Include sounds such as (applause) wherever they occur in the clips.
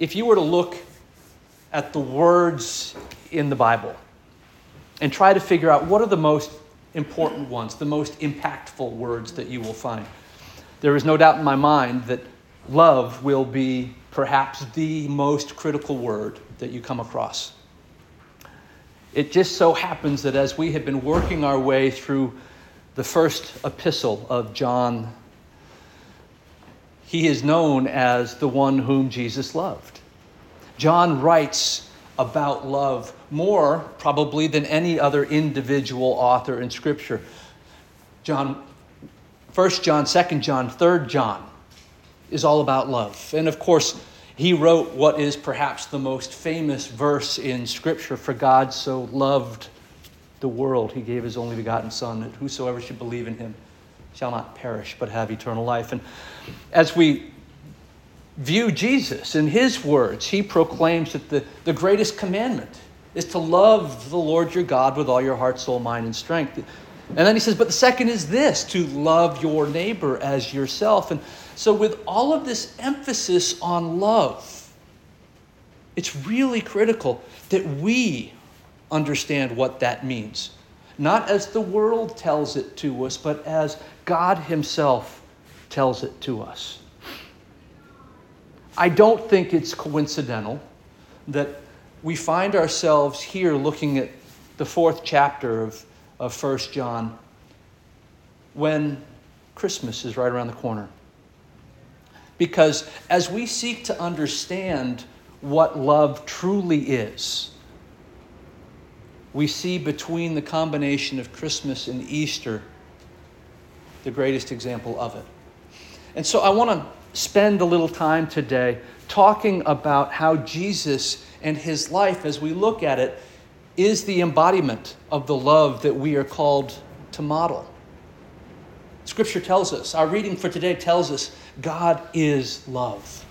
if you were to look at the words in the Bible and try to figure out what are the most important ones, the most impactful words that you will find, there is no doubt in my mind that love will be perhaps the most critical word that you come across. It just so happens that as we have been working our way through the first epistle of John, he is known as the one whom Jesus loved. John writes about love more probably than any other individual author in Scripture. John, 1 John, 2 John, 3 John is all about love. And of course, he wrote what is perhaps the most famous verse in Scripture For God so loved the world, he gave his only begotten Son, that whosoever should believe in him shall not perish, but have eternal life. And as we view Jesus in his words, he proclaims that the, the greatest commandment is to love the Lord your God with all your heart, soul, mind, and strength. And then he says, but the second is this to love your neighbor as yourself. And so, with all of this emphasis on love, it's really critical that we understand what that means. Not as the world tells it to us, but as God Himself tells it to us. I don't think it's coincidental that we find ourselves here looking at the fourth chapter of, of 1 John when Christmas is right around the corner. Because as we seek to understand what love truly is, we see between the combination of Christmas and Easter the greatest example of it. And so I want to spend a little time today talking about how Jesus and his life, as we look at it, is the embodiment of the love that we are called to model. Scripture tells us, our reading for today tells us, God is love.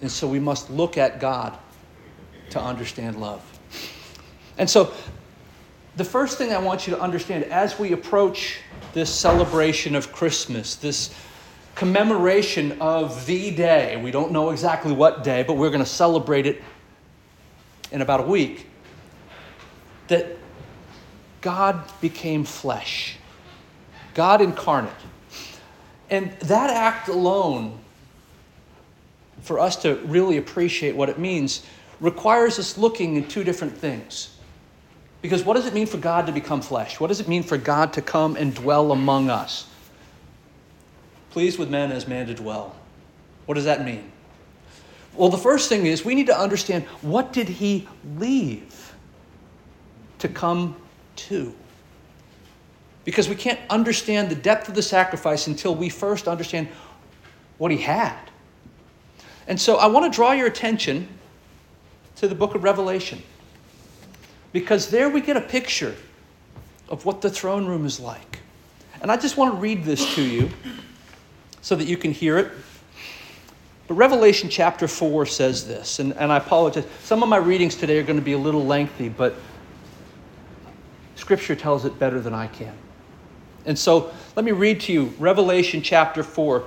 And so we must look at God to understand love. And so, the first thing I want you to understand as we approach this celebration of Christmas, this commemoration of the day, we don't know exactly what day, but we're going to celebrate it in about a week, that God became flesh. God incarnate. And that act alone, for us to really appreciate what it means, requires us looking in two different things. Because what does it mean for God to become flesh? What does it mean for God to come and dwell among us? Pleased with men as man to dwell. What does that mean? Well, the first thing is we need to understand what did he leave to come to? Because we can't understand the depth of the sacrifice until we first understand what he had. And so I want to draw your attention to the book of Revelation. Because there we get a picture of what the throne room is like. And I just want to read this to you so that you can hear it. But Revelation chapter 4 says this, and, and I apologize. Some of my readings today are going to be a little lengthy, but Scripture tells it better than I can. And so let me read to you Revelation chapter 4.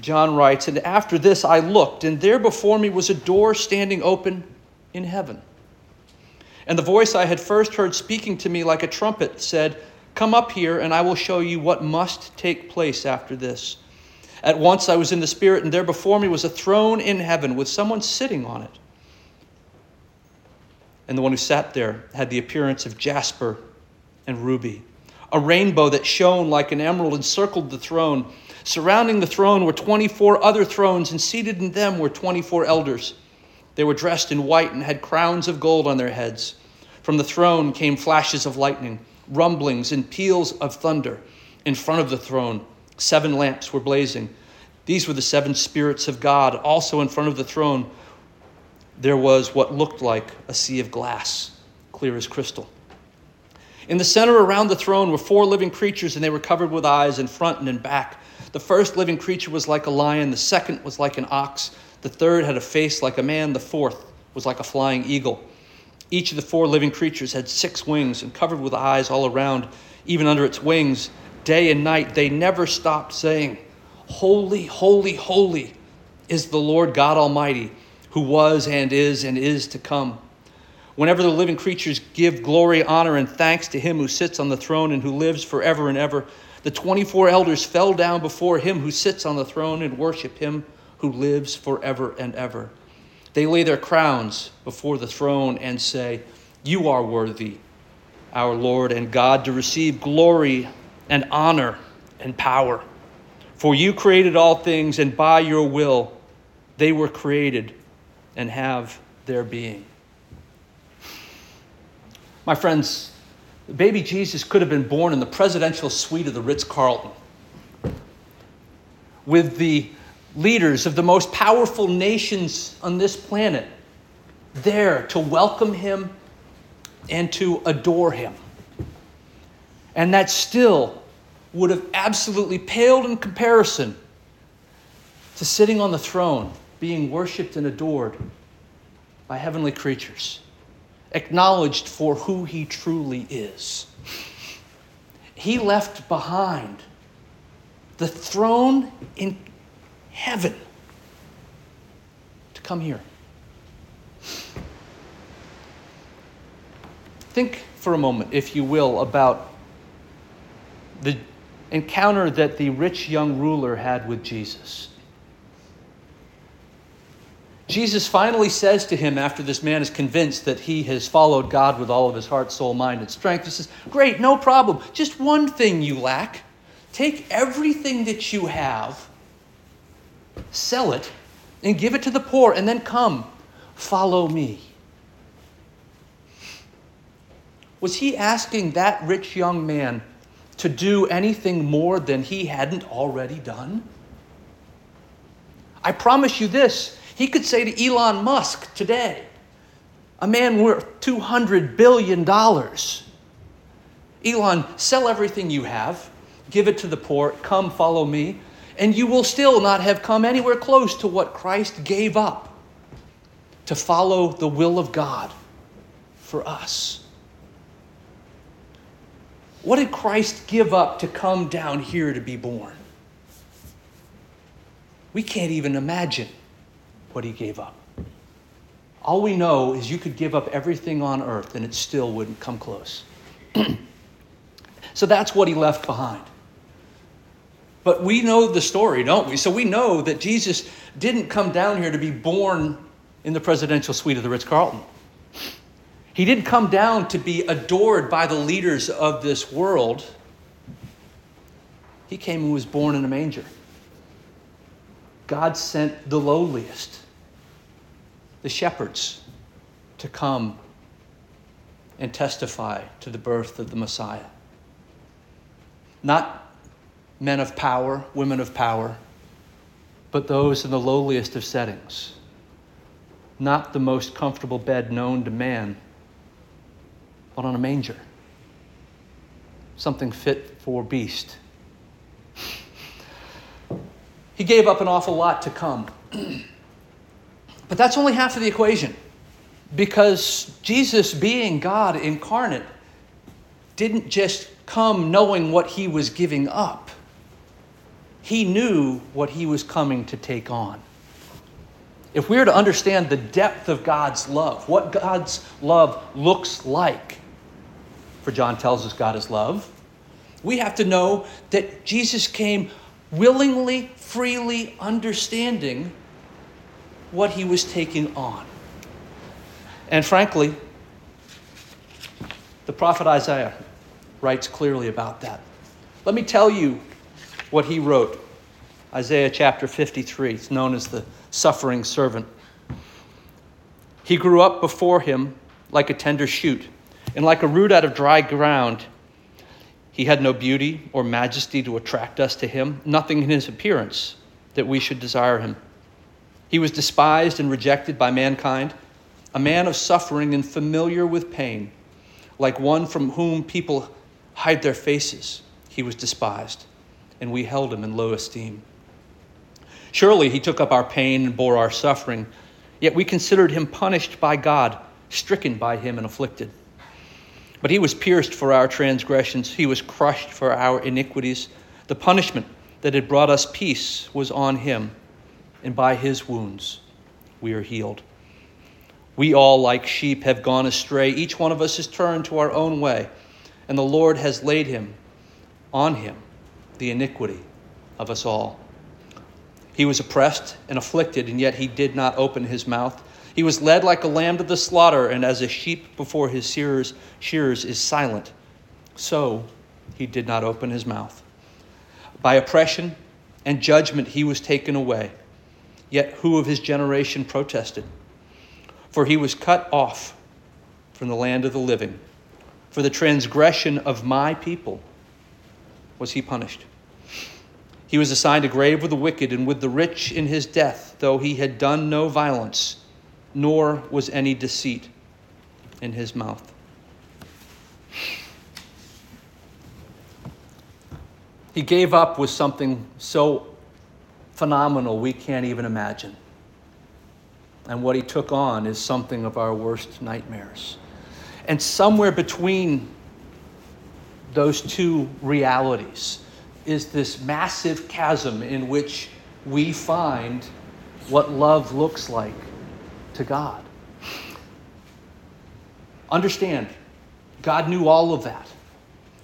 John writes, And after this I looked, and there before me was a door standing open in heaven. And the voice I had first heard speaking to me like a trumpet said, Come up here, and I will show you what must take place after this. At once I was in the Spirit, and there before me was a throne in heaven with someone sitting on it. And the one who sat there had the appearance of jasper and ruby. A rainbow that shone like an emerald encircled the throne. Surrounding the throne were 24 other thrones, and seated in them were 24 elders. They were dressed in white and had crowns of gold on their heads. From the throne came flashes of lightning, rumblings, and peals of thunder. In front of the throne, seven lamps were blazing. These were the seven spirits of God. Also, in front of the throne, there was what looked like a sea of glass, clear as crystal. In the center around the throne were four living creatures, and they were covered with eyes in front and in back. The first living creature was like a lion, the second was like an ox, the third had a face like a man, the fourth was like a flying eagle. Each of the four living creatures had six wings and covered with eyes all around, even under its wings. Day and night they never stopped saying, Holy, holy, holy is the Lord God Almighty, who was and is and is to come. Whenever the living creatures give glory, honor, and thanks to him who sits on the throne and who lives forever and ever, the 24 elders fell down before him who sits on the throne and worship him who lives forever and ever. They lay their crowns before the throne and say, You are worthy, our Lord and God, to receive glory and honor and power. For you created all things, and by your will they were created and have their being. My friends, baby Jesus could have been born in the presidential suite of the Ritz Carlton with the leaders of the most powerful nations on this planet there to welcome him and to adore him. And that still would have absolutely paled in comparison to sitting on the throne, being worshiped and adored by heavenly creatures acknowledged for who he truly is. He left behind the throne in heaven to come here. Think for a moment, if you will, about the encounter that the rich young ruler had with Jesus. Jesus finally says to him after this man is convinced that he has followed God with all of his heart, soul, mind, and strength, he says, Great, no problem. Just one thing you lack. Take everything that you have, sell it, and give it to the poor, and then come, follow me. Was he asking that rich young man to do anything more than he hadn't already done? I promise you this he could say to Elon Musk today, a man worth $200 billion, Elon, sell everything you have, give it to the poor, come follow me, and you will still not have come anywhere close to what Christ gave up to follow the will of God for us. What did Christ give up to come down here to be born? We can't even imagine what he gave up. All we know is you could give up everything on earth and it still wouldn't come close. (clears throat) so that's what he left behind. But we know the story, don't we? So we know that Jesus didn't come down here to be born in the presidential suite of the Ritz Carlton. He didn't come down to be adored by the leaders of this world. He came and was born in a manger. God sent the lowliest, the shepherds, to come and testify to the birth of the Messiah. Not men of power, women of power, but those in the lowliest of settings. Not the most comfortable bed known to man, but on a manger. Something fit for beast. (laughs) He gave up an awful lot to come. (clears throat) but that's only half of the equation. Because Jesus, being God incarnate, didn't just come knowing what he was giving up, he knew what he was coming to take on. If we are to understand the depth of God's love, what God's love looks like, for John tells us God is love, we have to know that Jesus came willingly, freely understanding what he was taking on. And frankly, the prophet Isaiah writes clearly about that. Let me tell you what he wrote. Isaiah chapter 53, it's known as the suffering servant. He grew up before him like a tender shoot, and like a root out of dry ground. He had no beauty or majesty to attract us to him, nothing in his appearance that we should desire him. He was despised and rejected by mankind, a man of suffering and familiar with pain, like one from whom people hide their faces. He was despised, and we held him in low esteem. Surely he took up our pain and bore our suffering, yet we considered him punished by God, stricken by him, and afflicted. But he was pierced for our transgressions, he was crushed for our iniquities. The punishment that had brought us peace was on him, and by his wounds we are healed. We all, like sheep, have gone astray. Each one of us has turned to our own way, and the Lord has laid him on him the iniquity of us all. He was oppressed and afflicted, and yet he did not open his mouth. He was led like a lamb to the slaughter, and as a sheep before his shearers, shearers is silent, so he did not open his mouth. By oppression and judgment he was taken away. Yet who of his generation protested? For he was cut off from the land of the living. For the transgression of my people was he punished. He was assigned a grave with the wicked and with the rich in his death, though he had done no violence, nor was any deceit in his mouth. He gave up with something so phenomenal we can't even imagine. And what he took on is something of our worst nightmares. And somewhere between those two realities, is this massive chasm in which we find what love looks like to God. Understand, God knew all of that.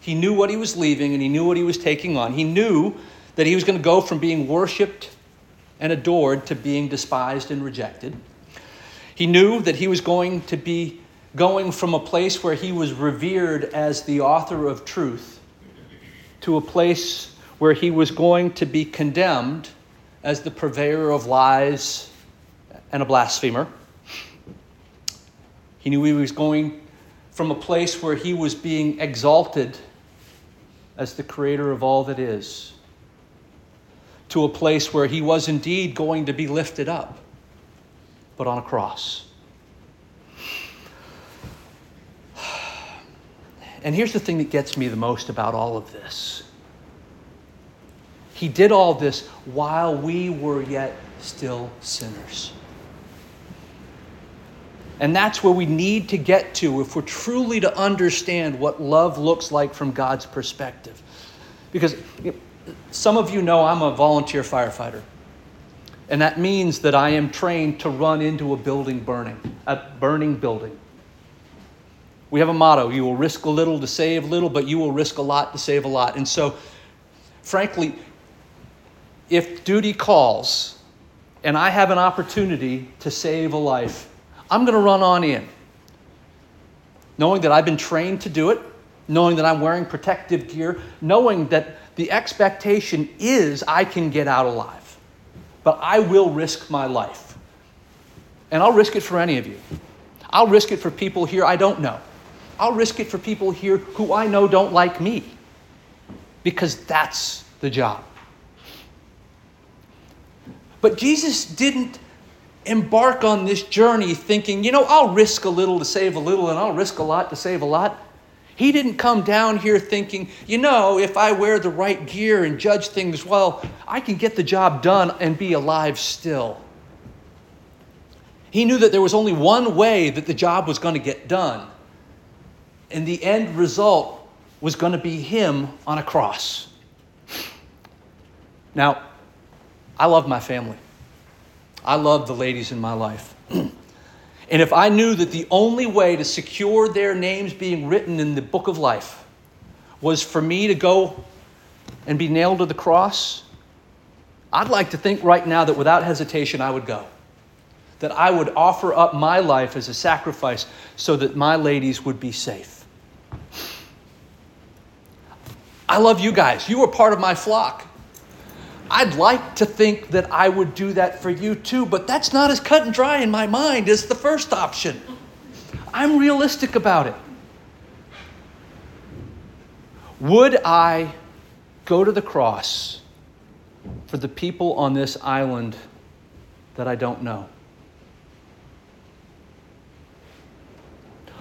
He knew what he was leaving and he knew what he was taking on. He knew that he was going to go from being worshiped and adored to being despised and rejected. He knew that he was going to be going from a place where he was revered as the author of truth to a place where he was going to be condemned as the purveyor of lies and a blasphemer. He knew he was going from a place where he was being exalted as the creator of all that is to a place where he was indeed going to be lifted up, but on a cross. And here's the thing that gets me the most about all of this He did all this while we were yet still sinners. And that's where we need to get to if we're truly to understand what love looks like from God's perspective. Because some of you know I'm a volunteer firefighter. And that means that I am trained to run into a building burning, a burning building. We have a motto you will risk a little to save little, but you will risk a lot to save a lot. And so, frankly, if duty calls and I have an opportunity to save a life, I'm going to run on in. Knowing that I've been trained to do it, knowing that I'm wearing protective gear, knowing that the expectation is I can get out alive. But I will risk my life. And I'll risk it for any of you. I'll risk it for people here I don't know. I'll risk it for people here who I know don't like me because that's the job. But Jesus didn't embark on this journey thinking, you know, I'll risk a little to save a little and I'll risk a lot to save a lot. He didn't come down here thinking, you know, if I wear the right gear and judge things well, I can get the job done and be alive still. He knew that there was only one way that the job was going to get done and the end result was going to be him on a cross. Now, I love my family. I love the ladies in my life. (clears throat) and if I knew that the only way to secure their names being written in the book of life was for me to go and be nailed to the cross, I'd like to think right now that without hesitation I would go. That I would offer up my life as a sacrifice so that my ladies would be safe. I love you guys. You are part of my flock. I'd like to think that I would do that for you too, but that's not as cut and dry in my mind as the first option. I'm realistic about it. Would I go to the cross for the people on this island that I don't know?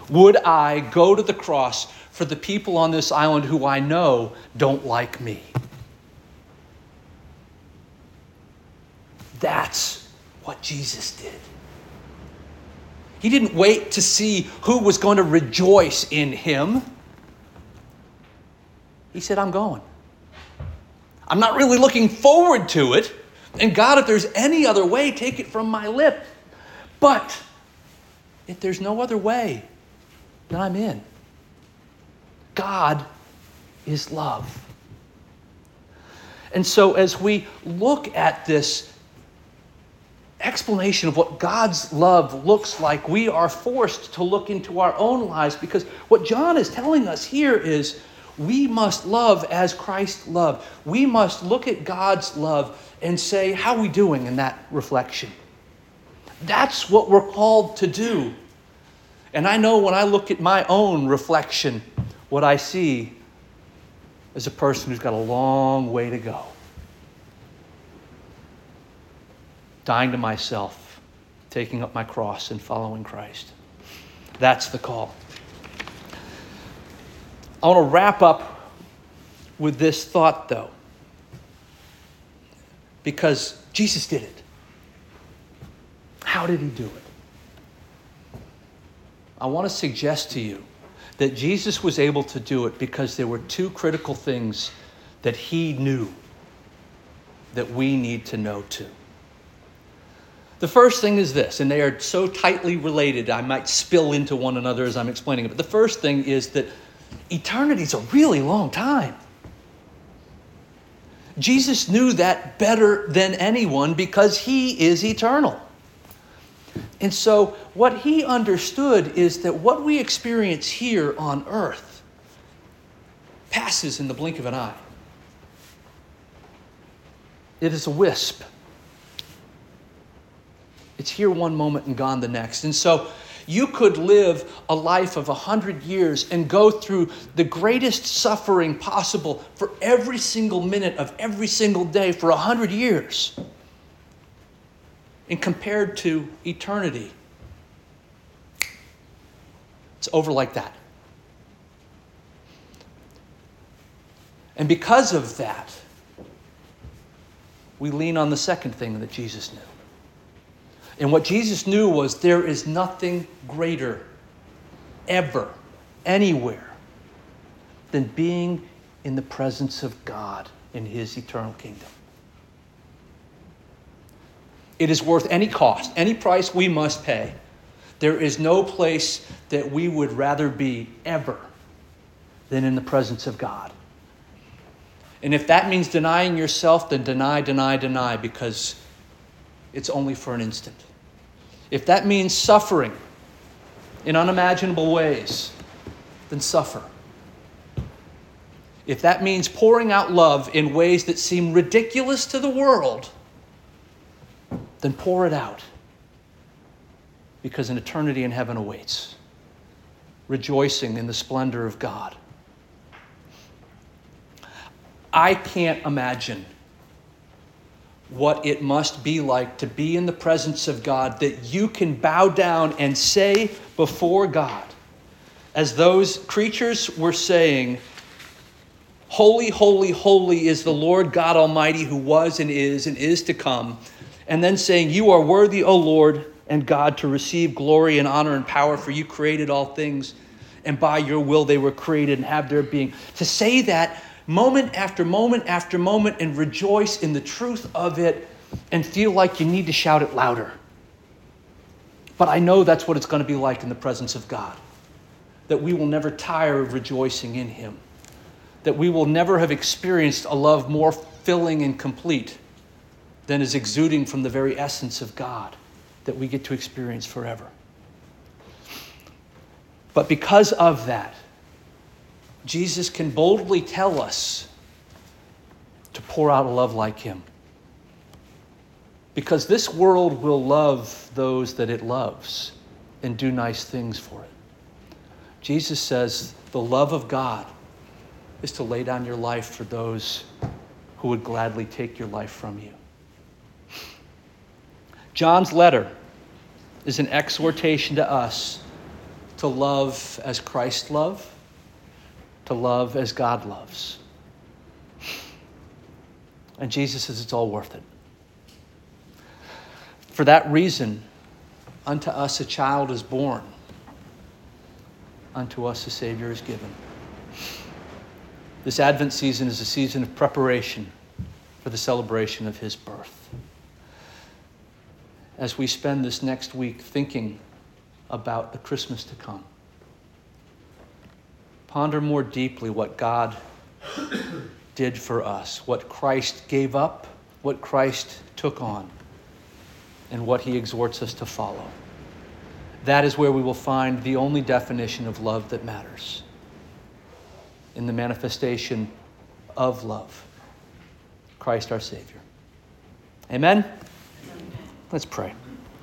Would I go to the cross for the people on this island who I know don't like me. That's what Jesus did. He didn't wait to see who was going to rejoice in him. He said, I'm going. I'm not really looking forward to it. And God, if there's any other way, take it from my lip. But if there's no other way, then I'm in. God is love. And so, as we look at this explanation of what God's love looks like, we are forced to look into our own lives because what John is telling us here is we must love as Christ loved. We must look at God's love and say, How are we doing in that reflection? That's what we're called to do. And I know when I look at my own reflection, what I see is a person who's got a long way to go. dying to myself, taking up my cross, and following Christ. That's the call. I want to wrap up with this thought, though, because Jesus did it. How did he do it? I want to suggest to you that Jesus was able to do it because there were two critical things that he knew that we need to know too. The first thing is this, and they are so tightly related, I might spill into one another as I'm explaining it. But the first thing is that eternity is a really long time. Jesus knew that better than anyone because he is eternal. And so, what he understood is that what we experience here on earth passes in the blink of an eye. It is a wisp. It's here one moment and gone the next. And so you could live a life of a hundred years and go through the greatest suffering possible for every single minute of every single day for a hundred years. And compared to eternity, it's over like that. And because of that, we lean on the second thing that Jesus knew. And what Jesus knew was there is nothing greater, ever, anywhere, than being in the presence of God in His eternal kingdom. It is worth any cost, any price we must pay. There is no place that we would rather be ever than in the presence of God. And if that means denying yourself, then deny, deny, deny, because it's only for an instant. If that means suffering in unimaginable ways, then suffer. If that means pouring out love in ways that seem ridiculous to the world, then pour it out. Because an eternity in heaven awaits, rejoicing in the splendor of God. I can't imagine what it must be like to be in the presence of God, that you can bow down and say before God, as those creatures were saying, Holy, holy, holy is the Lord God Almighty who was and is and is to come. And then saying, You are worthy, O Lord and God, to receive glory and honor and power, for you created all things, and by your will they were created and have their being. To say that moment after moment after moment and rejoice in the truth of it and feel like you need to shout it louder. But I know that's what it's going to be like in the presence of God. That we will never tire of rejoicing in Him. That we will never have experienced a love more filling and complete than is exuding from the very essence of God that we get to experience forever. But because of that, Jesus can boldly tell us to pour out a love like him. Because this world will love those that it loves and do nice things for it. Jesus says the love of God is to lay down your life for those who would gladly take your life from you. John's letter is an exhortation to us to love as Christ loved to love as God loves. And Jesus says it's all worth it. For that reason, unto us a child is born, unto us a Savior is given. This Advent season is a season of preparation for the celebration of His birth. As we spend this next week thinking about the Christmas to come. Ponder more deeply what God did for us, what Christ gave up, what Christ took on, and what he exhorts us to follow. That is where we will find the only definition of love that matters in the manifestation of love Christ our Savior. Amen? Let's pray.